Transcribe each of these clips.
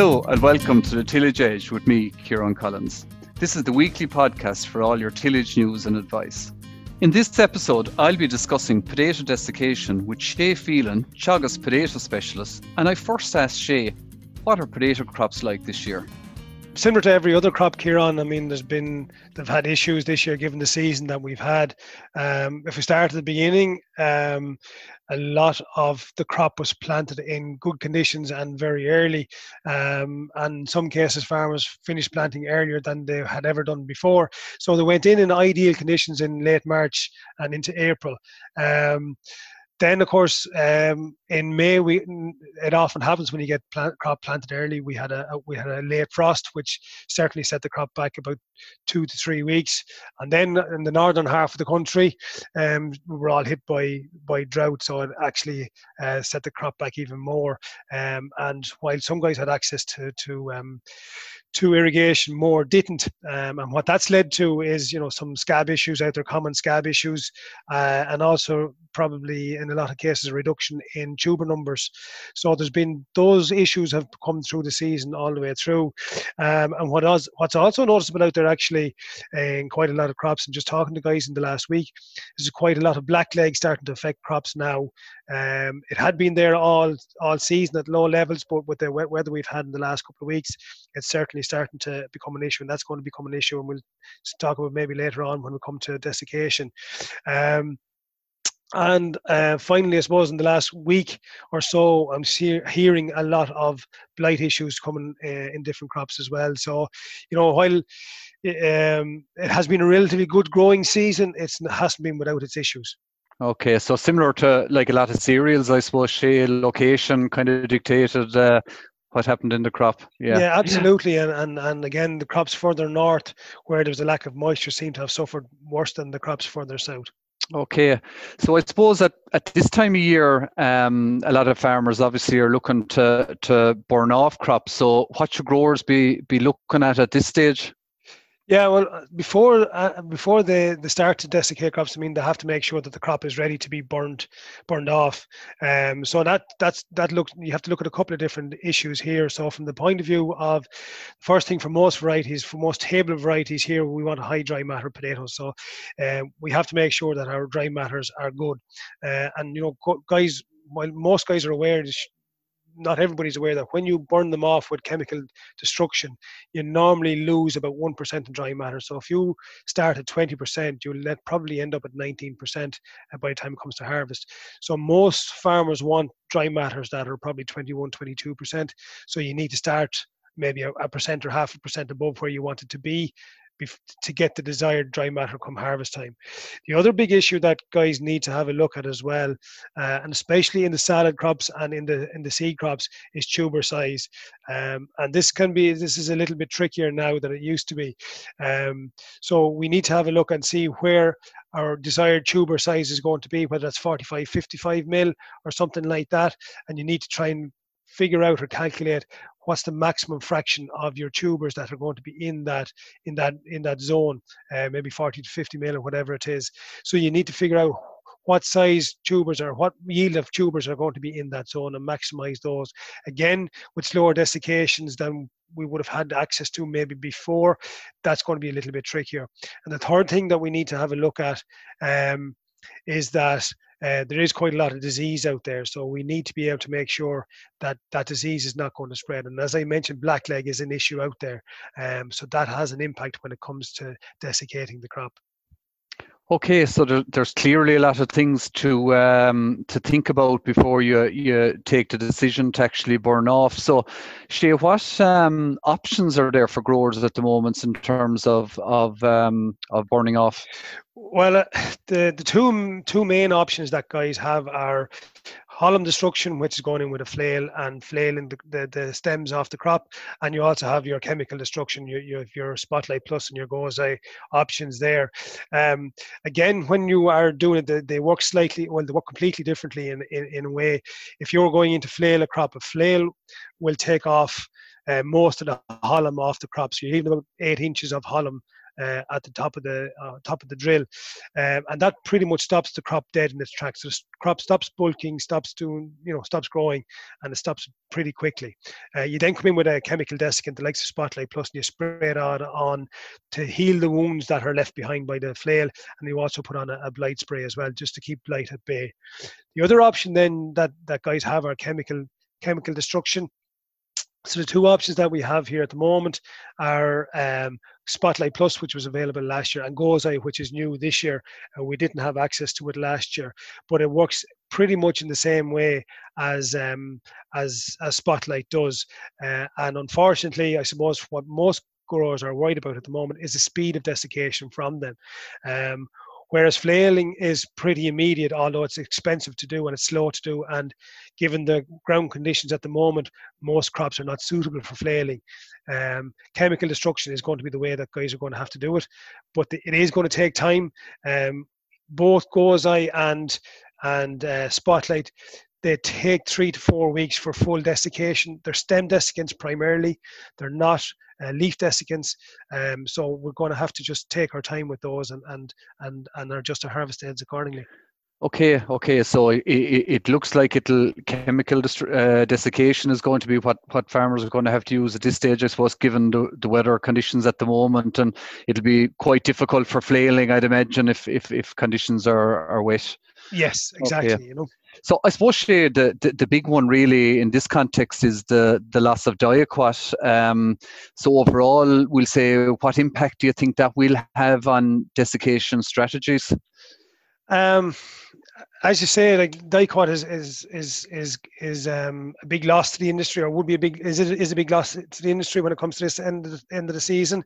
Hello and welcome to the Tillage Edge with me, Ciaran Collins. This is the weekly podcast for all your tillage news and advice. In this episode, I'll be discussing potato desiccation with Shay Phelan, Teagasc potato specialist, and I first asked Shay, what are potato crops like this year? similar to every other crop, Ciaran. I mean, there's been they've had issues this year given the season that we've had. Um, if we start at the beginning, um, a lot of the crop was planted in good conditions and very early. Um, and some cases, farmers finished planting earlier than they had ever done before. So they went in in ideal conditions in late March and into April. Um, then of course um, in May we it often happens when you get plant, crop planted early. We had a, a, we had a late frost, which certainly set the crop back about two to three weeks. And then in the northern half of the country, um, we were all hit by by drought, so it actually uh, set the crop back even more. Um, and while some guys had access to to um, to irrigation more didn't um, and what that's led to is you know some scab issues out there common scab issues uh, and also probably in a lot of cases a reduction in tuber numbers. So there's been those issues have come through the season all the way through. Um, and what what's also noticeable out there actually in quite a lot of crops and just talking to guys in the last week is quite a lot of black leg starting to affect crops now. Um, it had been there all all season at low levels but with the wet weather we've had in the last couple of weeks it's certainly starting to become an issue, and that's going to become an issue, and we'll talk about maybe later on when we come to desiccation. Um, and uh, finally, I suppose in the last week or so, I'm see- hearing a lot of blight issues coming uh, in different crops as well. So, you know, while um, it has been a relatively good growing season, it hasn't been without its issues. Okay, so similar to like a lot of cereals, I suppose, shale location kind of dictated uh, what happened in the crop. Yeah, yeah, absolutely. And, and and again, the crops further north, where there was a lack of moisture, seem to have suffered worse than the crops further south. Okay, so I suppose that at this time of year, um, a lot of farmers obviously are looking to to burn off crops. So, what should growers be be looking at at this stage? Yeah, well, uh, before uh, before they, they start to desiccate crops, I mean, they have to make sure that the crop is ready to be burned burned off. Um, so that that's that look you have to look at a couple of different issues here. So from the point of view of first thing for most varieties, for most table varieties here, we want high dry matter potatoes. So uh, we have to make sure that our dry matters are good. Uh, and you know, guys, while most guys are aware not everybody's aware that when you burn them off with chemical destruction, you normally lose about 1% in dry matter. So if you start at 20%, you'll probably end up at 19% uh, by the time it comes to harvest. So most farmers want dry matters that are probably 21, 22%. So you need to start maybe a, a percent or half a percent above where you want it to be to get the desired dry matter come harvest time. The other big issue that guys need to have a look at as well, uh, and especially in the salad crops and in the in the seed crops, is tuber size. Um, and this can be this is a little bit trickier now than it used to be. Um, so we need to have a look and see where our desired tuber size is going to be, whether it's 45, 55 mil or something like that. And you need to try and figure out or calculate what's the maximum fraction of your tubers that are going to be in that in that in that zone uh, maybe 40 to 50 mil or whatever it is. So you need to figure out what size tubers or what yield of tubers are going to be in that zone and maximize those. Again with slower desiccations than we would have had access to maybe before that's going to be a little bit trickier. And the third thing that we need to have a look at um, is that uh, there is quite a lot of disease out there. So we need to be able to make sure that that disease is not going to spread. And as I mentioned, blackleg is an issue out there. Um, so that has an impact when it comes to desiccating the crop. Okay, so there, there's clearly a lot of things to um, to think about before you you take the decision to actually burn off. So, Shay, what um, options are there for growers at the moment in terms of of um, of burning off? Well, uh, the the two two main options that guys have are haulm destruction, which is going in with a flail and flailing the, the, the, stems off the crop. And you also have your chemical destruction, your, your, your Spotlight Plus and your Gozai options there. Um, again, when you are doing it, they, they, work slightly, well, they work completely differently in, in, in a way. If you're going into flail a crop, a flail will take off uh, most of the haulm off the crop. So you're leaving about eight inches of haulm uh, at the top of the uh, top of the drill, um, and that pretty much stops the crop dead in its tracks. So the crop stops bulking, stops doing, you know, stops growing, and it stops pretty quickly. Uh, you then come in with a chemical desiccant, the likes of Spotlight Plus, and you spray it on, on to heal the wounds that are left behind by the flail, and you also put on a, a blight spray as well, just to keep blight at bay. The other option then that that guys have are chemical chemical destruction. So the two options that we have here at the moment are um, Spotlight Plus, which was available last year, and Gozai, which is new this year. Uh, we didn't have access to it last year, but it works pretty much in the same way as um, as, as Spotlight does. Uh, and unfortunately, I suppose what most growers are worried about at the moment is the speed of desiccation from them. Um, Whereas flailing is pretty immediate, although it's expensive to do and it's slow to do. And given the ground conditions at the moment, most crops are not suitable for flailing. Um, chemical destruction is going to be the way that guys are going to have to do it, but the, it is going to take time. Um, both Gozai and and uh, Spotlight they take three to four weeks for full desiccation. They're stem desiccants primarily. They're not uh, leaf desiccants. Um, so we're going to have to just take our time with those and and and and adjust our harvest heads accordingly. Okay, okay. So it, it, looks like it'll chemical uh, desiccation is going to be what, what farmers are going to have to use at this stage, I suppose, given the, the weather conditions at the moment, and it'll be quite difficult for flailing, I'd imagine, if if, if conditions are, are wet. Yes, exactly. Okay. You know. So I suppose the, the, the big one really in this context is the the loss of diquat. Um, so overall, we'll say, what impact do you think that will have on desiccation strategies? Um, as you say, like Diquat is is is is is um, a big loss to the industry, or would be a big is it is a big loss to the industry when it comes to this end of the, end of the season.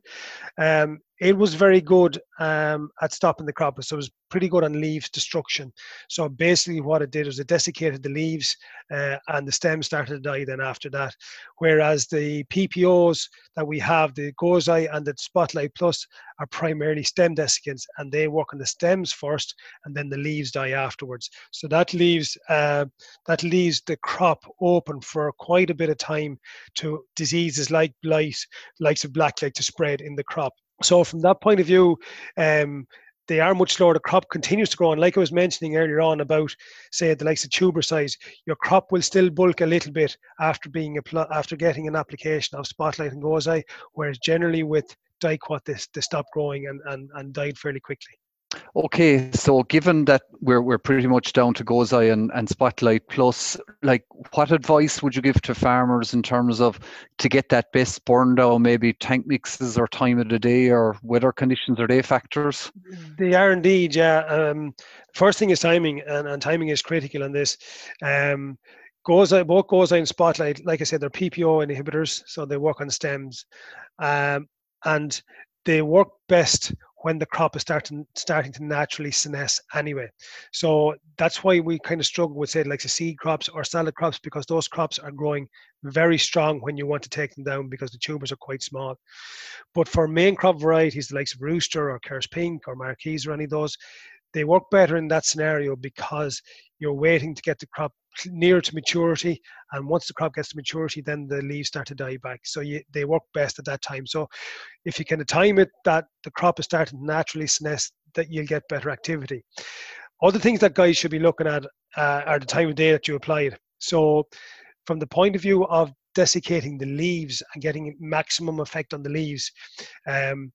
Um, it was very good um, at stopping the crop, so it was pretty good on leaves destruction. So basically, what it did was it desiccated the leaves, uh, and the stems started to die. Then after that, whereas the PPOs that we have, the Gozai and the Spotlight Plus, are primarily stem desiccants, and they work on the stems first, and then the leaves die afterwards. So that leaves uh, that leaves the crop open for quite a bit of time to diseases like blight, likes of blackleg to spread in the crop. So from that point of view, um, they are much slower. The crop continues to grow, and like I was mentioning earlier on about, say, the likes of tuber size, your crop will still bulk a little bit after being apl- after getting an application of Spotlight and Gozai, whereas generally with Diquat, they, they stop growing and, and, and died fairly quickly. Okay, so given that we're we're pretty much down to Gozai and, and Spotlight Plus, like what advice would you give to farmers in terms of to get that best burn down, maybe tank mixes or time of the day or weather conditions, are they factors? They are indeed, yeah. Um, first thing is timing, and, and timing is critical in this. Um, Gozai, both Gozai and Spotlight, like I said, they're PPO inhibitors, so they work on stems. Um, and they work best when the crop is starting starting to naturally senesce anyway. So that's why we kind of struggle with say like the seed crops or salad crops because those crops are growing very strong when you want to take them down because the tubers are quite small. But for main crop varieties, the likes of Rooster or Kerrs Pink or Markies or any of those, they work better in that scenario because you're waiting to get the crop near to maturity and once the crop gets to maturity then the leaves start to die back. So you, they work best at that time. So if you can time it that the crop is starting to naturally senesce that you'll get better activity. Other things that guys should be looking at uh, are the time of day that you apply it. So from the point of view of desiccating the leaves and getting maximum effect on the leaves um,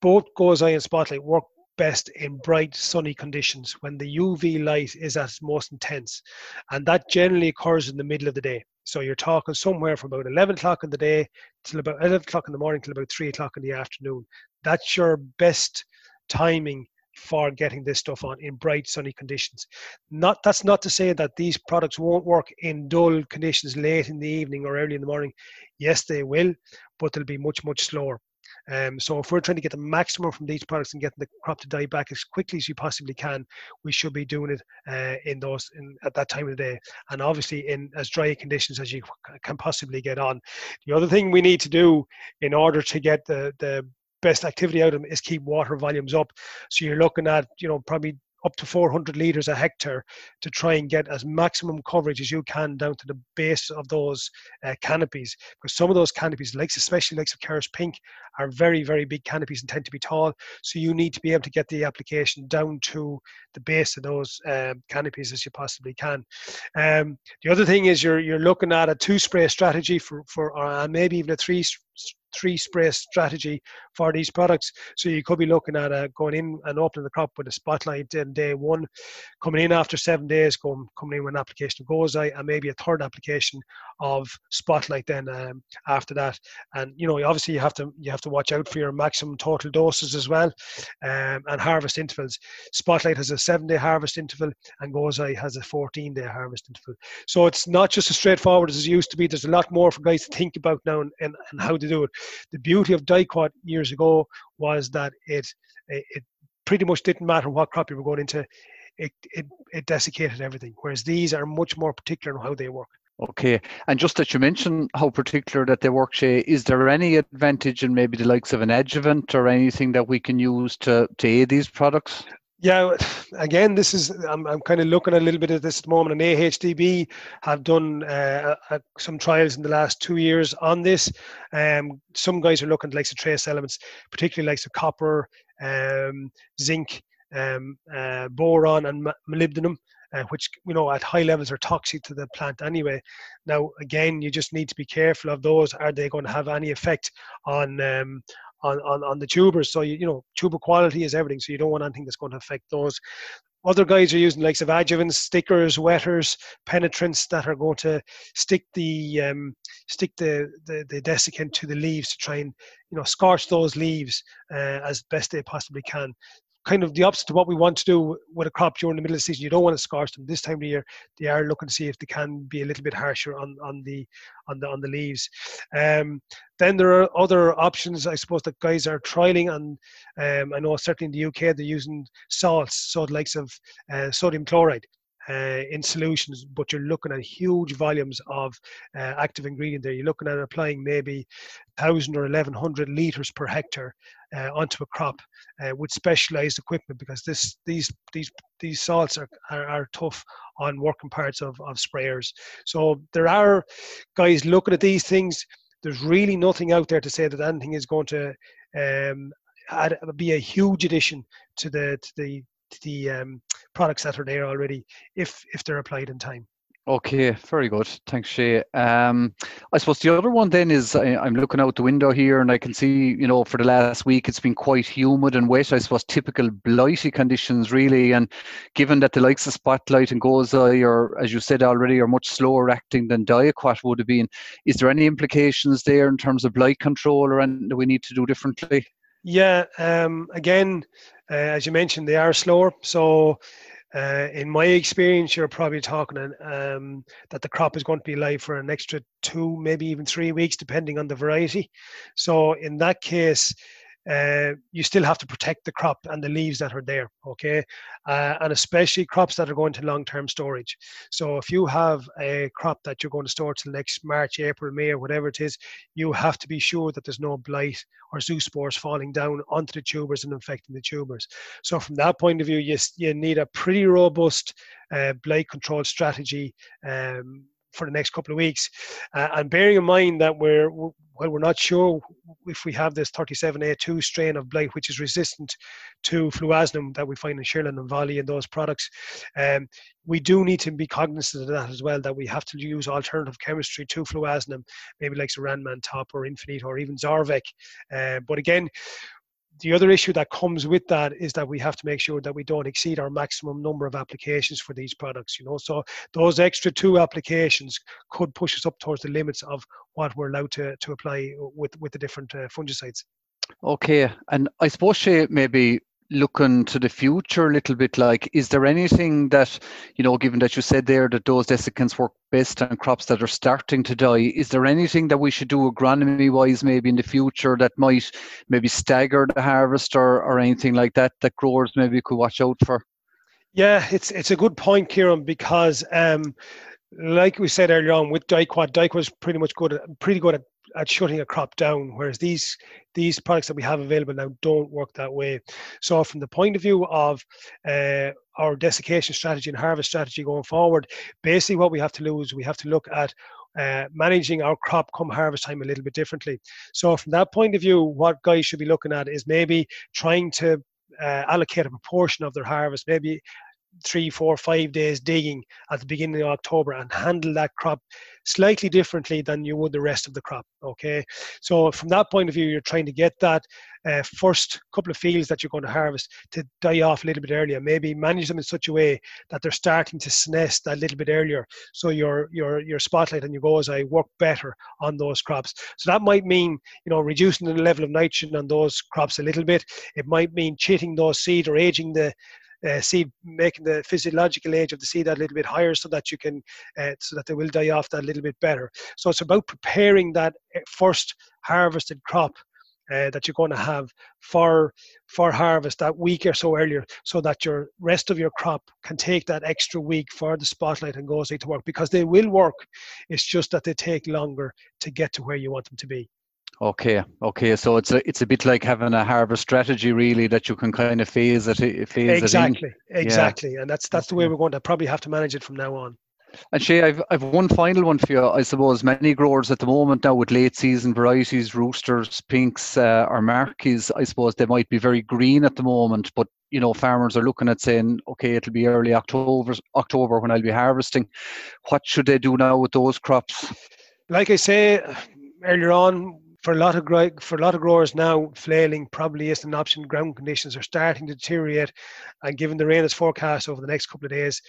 both Gozai and Spotlight work best in bright sunny conditions when the UV light is at its most intense. And that generally occurs in the middle of the day. So you're talking somewhere from about 11 o'clock in the day till about 11 o'clock in the morning till about 3 o'clock in the afternoon. That's your best timing for getting this stuff on in bright sunny conditions. Not that's not to say that these products won't work in dull conditions late in the evening or early in the morning. Yes, they will, but they'll be much much slower. Um, so if we're trying to get the maximum from these products and getting the crop to die back as quickly as you possibly can, we should be doing it uh, in those in, at that time of the day, and obviously in as dry conditions as you can possibly get on. The other thing we need to do in order to get the the best activity out of them is keep water volumes up. So you're looking at you know probably up to 400 litres a hectare to try and get as maximum coverage as you can down to the base of those uh, canopies. Because some of those canopies, like especially like of Kerr's Pink, are very, very big canopies and tend to be tall. So you need to be able to get the application down to the base of those um, canopies as you possibly can. Um, the other thing is you're you're looking at a two spray strategy for for uh, maybe even a three three spray strategy for these products. So you could be looking at uh, going in and opening the crop with a spotlight in day one, coming in after seven days, going coming in with an application of Gozai, and maybe a third application of spotlight then um, after that. And you know, obviously you have to you have to watch out for your maximum total doses as well, um, and harvest intervals. Spotlight has a seven day harvest interval, and goes Gozai has a 14 day harvest interval. So it's not just as straightforward as it used to be. There's a lot more for guys to think about now and, and how to do it. The beauty of Diquat years ago was that it it pretty much didn't matter what crop you were going into. It, it, it desiccated everything. Whereas these are much more particular on how they work. Okay, and just that you mentioned how particular that they work, Shay, is there any advantage in maybe the likes of an adjuvant or anything that we can use to, to aid these products? Yeah, again, this is I'm, I'm kind of looking a little bit at this at the moment, and AHDB have done uh, uh, some trials in the last two years on this. Um, some guys are looking at like the trace elements, particularly like the copper, um, zinc, um, uh, boron, and molybdenum. Uh, which you know at high levels are toxic to the plant anyway. Now again, you just need to be careful of those. Are they going to have any effect on um, on, on, on the tubers. So, you, you know, tuber quality is everything. So you don't want anything that's going to affect those. Other guys are using likes of adjuvants, stickers, wetters, penetrants that are going to stick the um, stick the, the, the desiccant to the leaves to try and you know scorch those leaves uh, as best they possibly can kind of the opposite of what we want to do with a crop during the middle of the season. You don't want to scorch them this time of the year. They are looking to see if they can be a little bit harsher on, on the on the on the leaves. Um, then there are other options, I suppose, that guys are trialing, and um, I know certainly in the UK they're using salts, so the likes of uh, sodium chloride uh, in solutions, but you're looking at huge volumes of uh, active ingredient there. You're looking at applying maybe 1,000 or 1,100 litres per hectare uh, onto a crop uh, with specialised equipment because this these these these salts are, are, are, tough on working parts of, of sprayers. So there are guys looking at these things. There's really nothing out there to say that anything is going to um, add, be a huge addition to the to the the um, products that are there already if if they're applied in time. Okay, very good. Thanks, Shay. Um, I suppose the other one then is I, am looking out the window here and I can see, you know, for the last week it's been quite humid and wet. I suppose typical blighty conditions, really. And given that the likes of Spotlight and Gozai, or as you said already, are much slower acting than Diquat would have been, is there any implications there in terms of blight control or anything that we need to do differently? Yeah, um, again, uh, as you mentioned, they are slower. So, uh, in my experience, you're probably talking um, that the crop is going to be live for an extra two, maybe even three weeks, depending on the variety. So, in that case, uh, you still have to protect the crop and the leaves that are there, okay? Uh, and especially crops that are going to long-term storage. So if you have a crop that you're going to store till next March, April, May, or whatever it is, you have to be sure that there's no blight or zoospores falling down onto the tubers and infecting the tubers. So from that point of view, you, you need a pretty robust uh, blight control strategy um, for the next couple of weeks. Uh, and bearing in mind that we're well, we're not sure if we have this 37A2 strain of blight, which is resistant to fluazinam that we find in Shirlan and Volley and those products. Um, we do need to be cognizant of that as well, that we have to use alternative chemistry to fluazinam, maybe like Ranman Top or Infinito or even Zorvec. Uh, but again, the other issue that comes with that is that we have to make sure that we don't exceed our maximum number of applications for these products you know? So those extra two applications could push us up towards the limits of what we're allowed to, to apply with with the different uh, fungicides. Okay and i suppose Shay maybe looking to the future a little bit like is there anything that you know given that you said there that those desiccants work best on crops that are starting to die is there anything that we should do agronomy wise maybe in the future that might maybe stagger the harvest or, or anything like that that growers maybe could watch out for? Yeah it's it's a good point ciaran because um like we said earlier on with Diquat, Diquat was pretty much good, pretty good at at shutting a crop down, whereas these these products that we have available now don't work that way. So from the point of view of uh, our desiccation strategy and harvest strategy going forward, basically what we have to do is we have to look at uh, managing our crop come harvest time a little bit differently. So from that point of view, what guys should be looking at is maybe trying to uh, allocate a proportion of their harvest, maybe three, four, five days digging at the beginning of October and handle that crop slightly differently than you would the rest of the crop. Okay, so from that point of view, you're trying to get that uh, first couple of fields that you're going to harvest to die off a little bit earlier. Maybe manage them in such a way that they're starting to senesce a little bit earlier, so your your your spotlight and your Gozai work better on those crops. So that might mean you know reducing the level of nitrogen on those crops a little bit. It might mean chitting those seed or aging the uh, seed, making the physiological age of the seed a little bit higher so that you can, uh, so that they will die off that a little bit better. So it's about preparing that uh, first harvested crop uh, that you're going to have for for harvest that week or so earlier, so that your rest of your crop can take that extra week for the spotlight and goes to work because they will work. It's just that they take longer to get to where you want them to be. Okay, okay. So it's a it's a bit like having a harvest strategy, really, that you can kind of phase it, phase exactly, it in. exactly, yeah. and that's that's the way we're going to probably have to manage it from now on. And Shay, I've I've one final one for you. I suppose many growers at the moment now with late season varieties, roosters, pinks, uh, or markies, I suppose they might be very green at the moment, but you know farmers are looking at saying, okay, it'll be early October October when I'll be harvesting. What should they do now with those crops? Like I say earlier on, for a lot of for a lot of growers now, flailing probably isn't an option. Ground conditions are starting to deteriorate, and given the rain that's forecast over the next couple of days,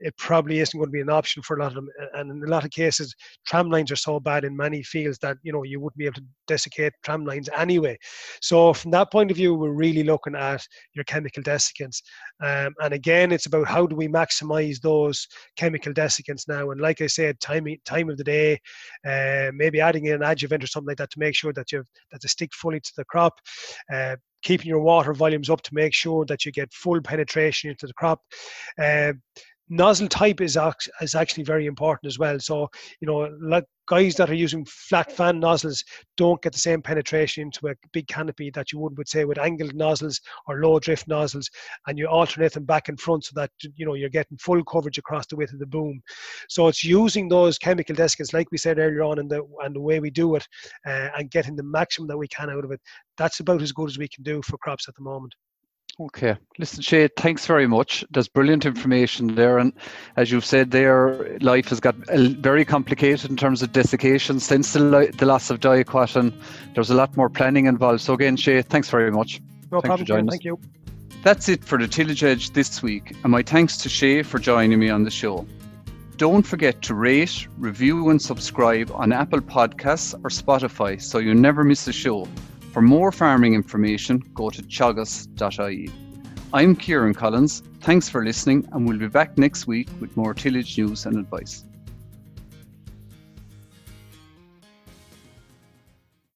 it probably isn't going to be an option for a lot of them. And in a lot of cases, tram lines are so bad in many fields that you know you wouldn't be able to desiccate tram lines anyway. So from that point of view, we're really looking at your chemical desiccants. Um, and again, it's about how do we maximize those chemical desiccants now. And like I said, time time of the day, uh, maybe adding in an adjuvant or something like that to make sure that you that they stick fully to the crop. Uh, keeping your water volumes up to make sure that you get full penetration into the crop. Uh, nozzle type is, is actually very important as well. So, you know, like guys that are using flat fan nozzles don't get the same penetration into a big canopy that you would, would say with angled nozzles or low drift nozzles, and you alternate them back and front so that you know you're getting full coverage across the width of the boom. So it's using those chemical desiccants, like we said earlier on, and the and the way we do it, uh, and getting the maximum that we can out of it. That's about as good as we can do for crops at the moment. Okay. Listen, Shay, thanks very much. There's brilliant information there. And as you've said there, life has got very complicated in terms of desiccation since the, the loss of diquat, and there's a lot more planning involved. So, again, Shay, thanks very much. No thanks problem. Thank you. That's it for the Tillage Edge this week. And my thanks to Shay for joining me on the show. Don't forget to rate, review, and subscribe on Apple Podcasts or Spotify so you never miss a show. For more farming information, go to teagasc.ie. I'm Ciaran Collins. Thanks for listening, and we'll be back next week with more tillage news and advice.